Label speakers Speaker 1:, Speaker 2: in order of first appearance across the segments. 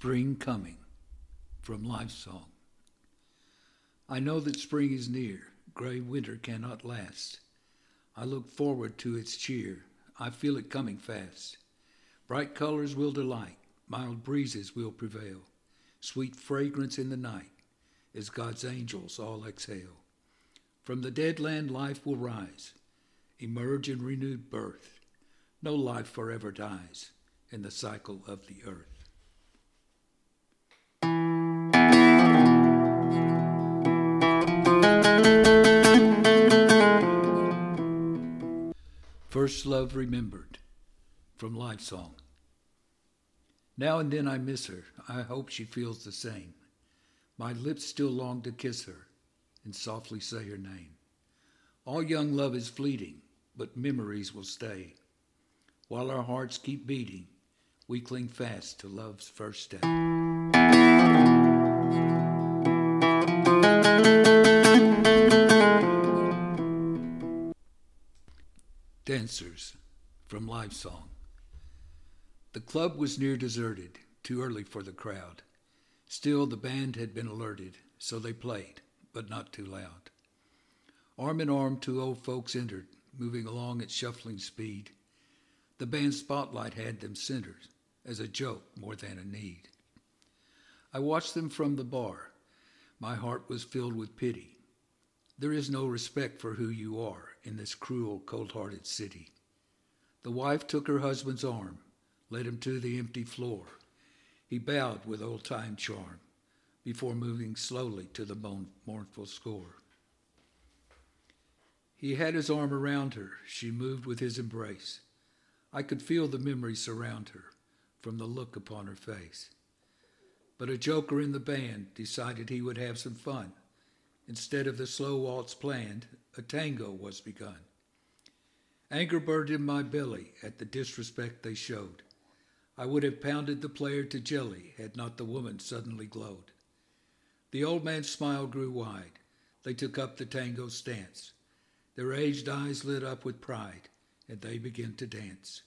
Speaker 1: Spring Coming from Life Song. I know that spring is near, gray winter cannot last. I look forward to its cheer, I feel it coming fast. Bright colors will delight, mild breezes will prevail, sweet fragrance in the night, as God's angels all exhale. From the dead land life will rise, emerge in renewed birth. No life forever dies in the cycle of the earth. First Love Remembered from Life Song. Now and then I miss her. I hope she feels the same. My lips still long to kiss her and softly say her name. All young love is fleeting, but memories will stay. While our hearts keep beating, we cling fast to love's first day. Dancers from Life Song. The club was near deserted, too early for the crowd. Still, the band had been alerted, so they played, but not too loud. Arm in arm, two old folks entered, moving along at shuffling speed. The band's spotlight had them centered, as a joke more than a need. I watched them from the bar. My heart was filled with pity. There is no respect for who you are in this cruel, cold hearted city. The wife took her husband's arm, led him to the empty floor. He bowed with old time charm before moving slowly to the mournful score. He had his arm around her. She moved with his embrace. I could feel the memory surround her from the look upon her face. But a joker in the band decided he would have some fun. Instead of the slow waltz planned, a tango was begun. Anger burned in my belly at the disrespect they showed. I would have pounded the player to jelly had not the woman suddenly glowed. The old man's smile grew wide. They took up the tango stance. Their aged eyes lit up with pride, and they began to dance.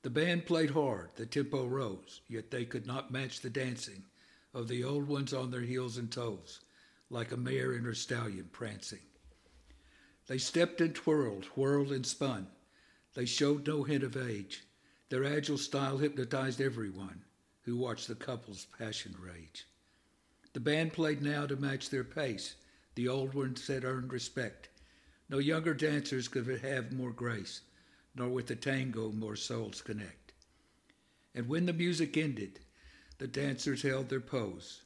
Speaker 1: The band played hard, the tempo rose, yet they could not match the dancing of the old ones on their heels and toes, like a mare and her stallion prancing. They stepped and twirled, whirled and spun. They showed no hint of age. Their agile style hypnotized everyone who watched the couple's passion rage. The band played now to match their pace. The old ones had earned respect. No younger dancers could have more grace, nor with the tango more souls connect. And when the music ended, the dancers held their pose.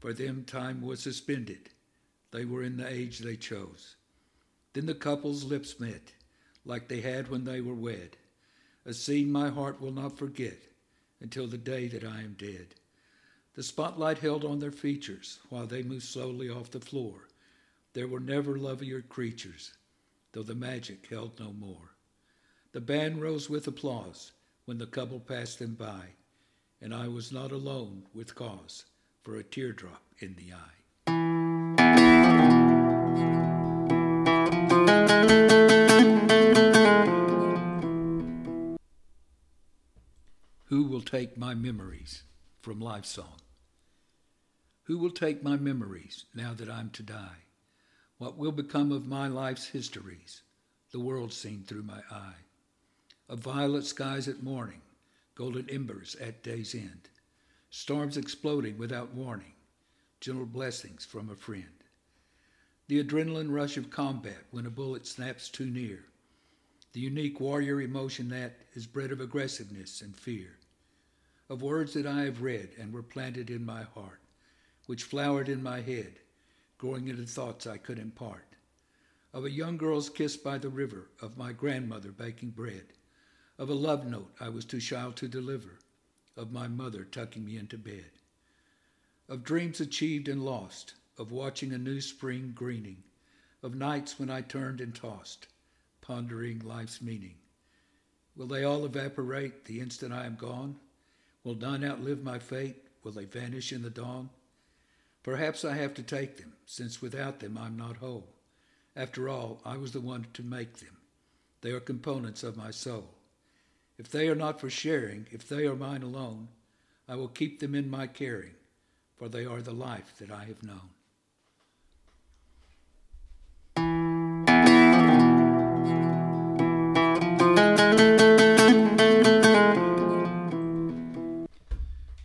Speaker 1: For them, time was suspended. They were in the age they chose. Then the couple's lips met, like they had when they were wed, a scene my heart will not forget until the day that I am dead. The spotlight held on their features while they moved slowly off the floor. There were never lovelier creatures, though the magic held no more. The band rose with applause when the couple passed them by, and I was not alone with cause for a teardrop in the eye. Who will take my memories from Life Song? Who will take my memories now that I'm to die? What will become of my life's histories, the world seen through my eye? Of violet skies at morning, golden embers at day's end, storms exploding without warning, gentle blessings from a friend. The adrenaline rush of combat when a bullet snaps too near, the unique warrior emotion that is bred of aggressiveness and fear. Of words that I have read and were planted in my heart, which flowered in my head, growing into thoughts I could impart. Of a young girl's kiss by the river, of my grandmother baking bread, of a love note I was too shy to deliver, of my mother tucking me into bed. Of dreams achieved and lost, of watching a new spring greening, of nights when I turned and tossed, pondering life's meaning. Will they all evaporate the instant I am gone? Will none outlive my fate? Will they vanish in the dawn? Perhaps I have to take them, since without them I'm not whole. After all, I was the one to make them. They are components of my soul. If they are not for sharing, if they are mine alone, I will keep them in my caring, for they are the life that I have known.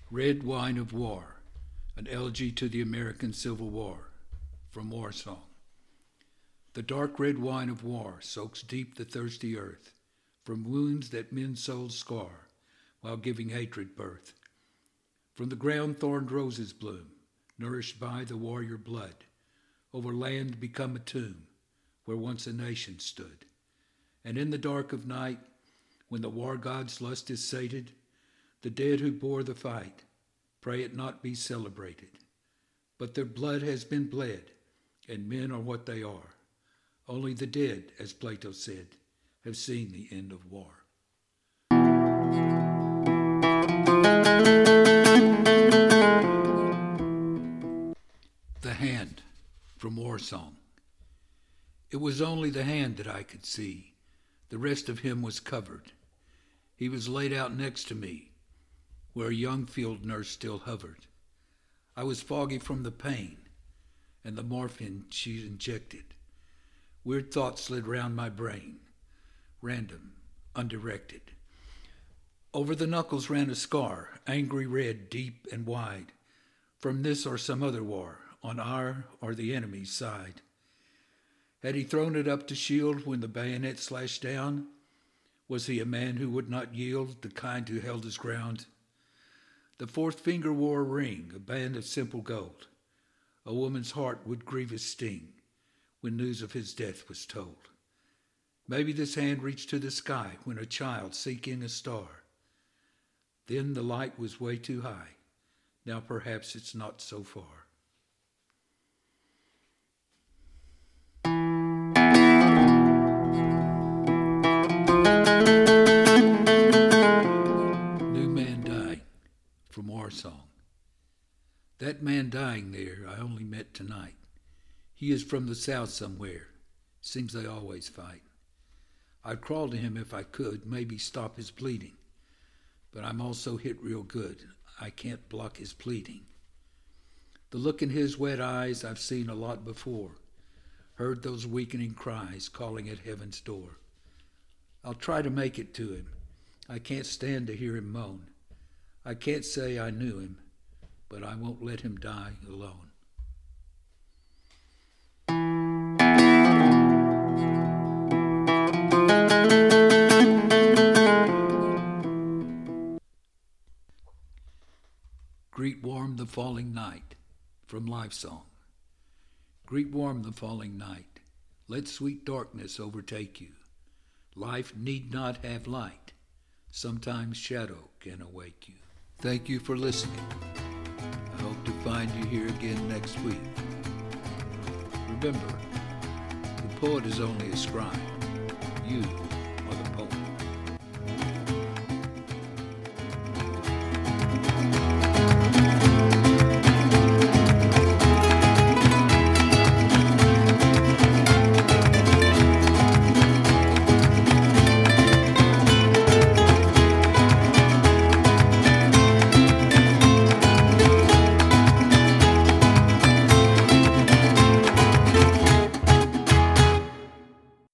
Speaker 1: Red Wine of War, an elegy to the American Civil War, from War Song. The dark red wine of war soaks deep the thirsty earth, from wounds that men's souls scar, while giving hatred birth. From the ground thorned roses bloom, nourished by the warrior blood, over land become a tomb, where once a nation stood. And in the dark of night, when the war god's lust is sated, the dead who bore the fight, pray it not be celebrated. But their blood has been bled, and men are what they are. Only the dead, as Plato said, have seen the end of war. The Hand from War Song. It was only the hand that I could see. The rest of him was covered. He was laid out next to me, where a young field nurse still hovered. I was foggy from the pain and the morphine she injected. Weird thoughts slid round my brain, random, undirected. Over the knuckles ran a scar, angry red, deep and wide, from this or some other war, on our or the enemy's side. Had he thrown it up to shield when the bayonet slashed down? Was he a man who would not yield, the kind who held his ground? The fourth finger wore a ring, a band of simple gold. A woman's heart would grievous sting when news of his death was told. Maybe this hand reached to the sky when a child seeking a star. Then the light was way too high. Now perhaps it's not so far. New man dying from War Song. That man dying there I only met tonight. He is from the south somewhere. Seems they always fight. I'd crawl to him if I could, maybe stop his bleeding. But I'm also hit real good. I can't block his pleading. The look in his wet eyes I've seen a lot before. Heard those weakening cries calling at heaven's door. I'll try to make it to him. I can't stand to hear him moan. I can't say I knew him, but I won't let him die alone. Warm the falling night from Life Song. Greet warm the falling night. Let sweet darkness overtake you. Life need not have light. Sometimes shadow can awake you. Thank you for listening. I hope to find you here again next week. Remember, the poet is only a scribe. You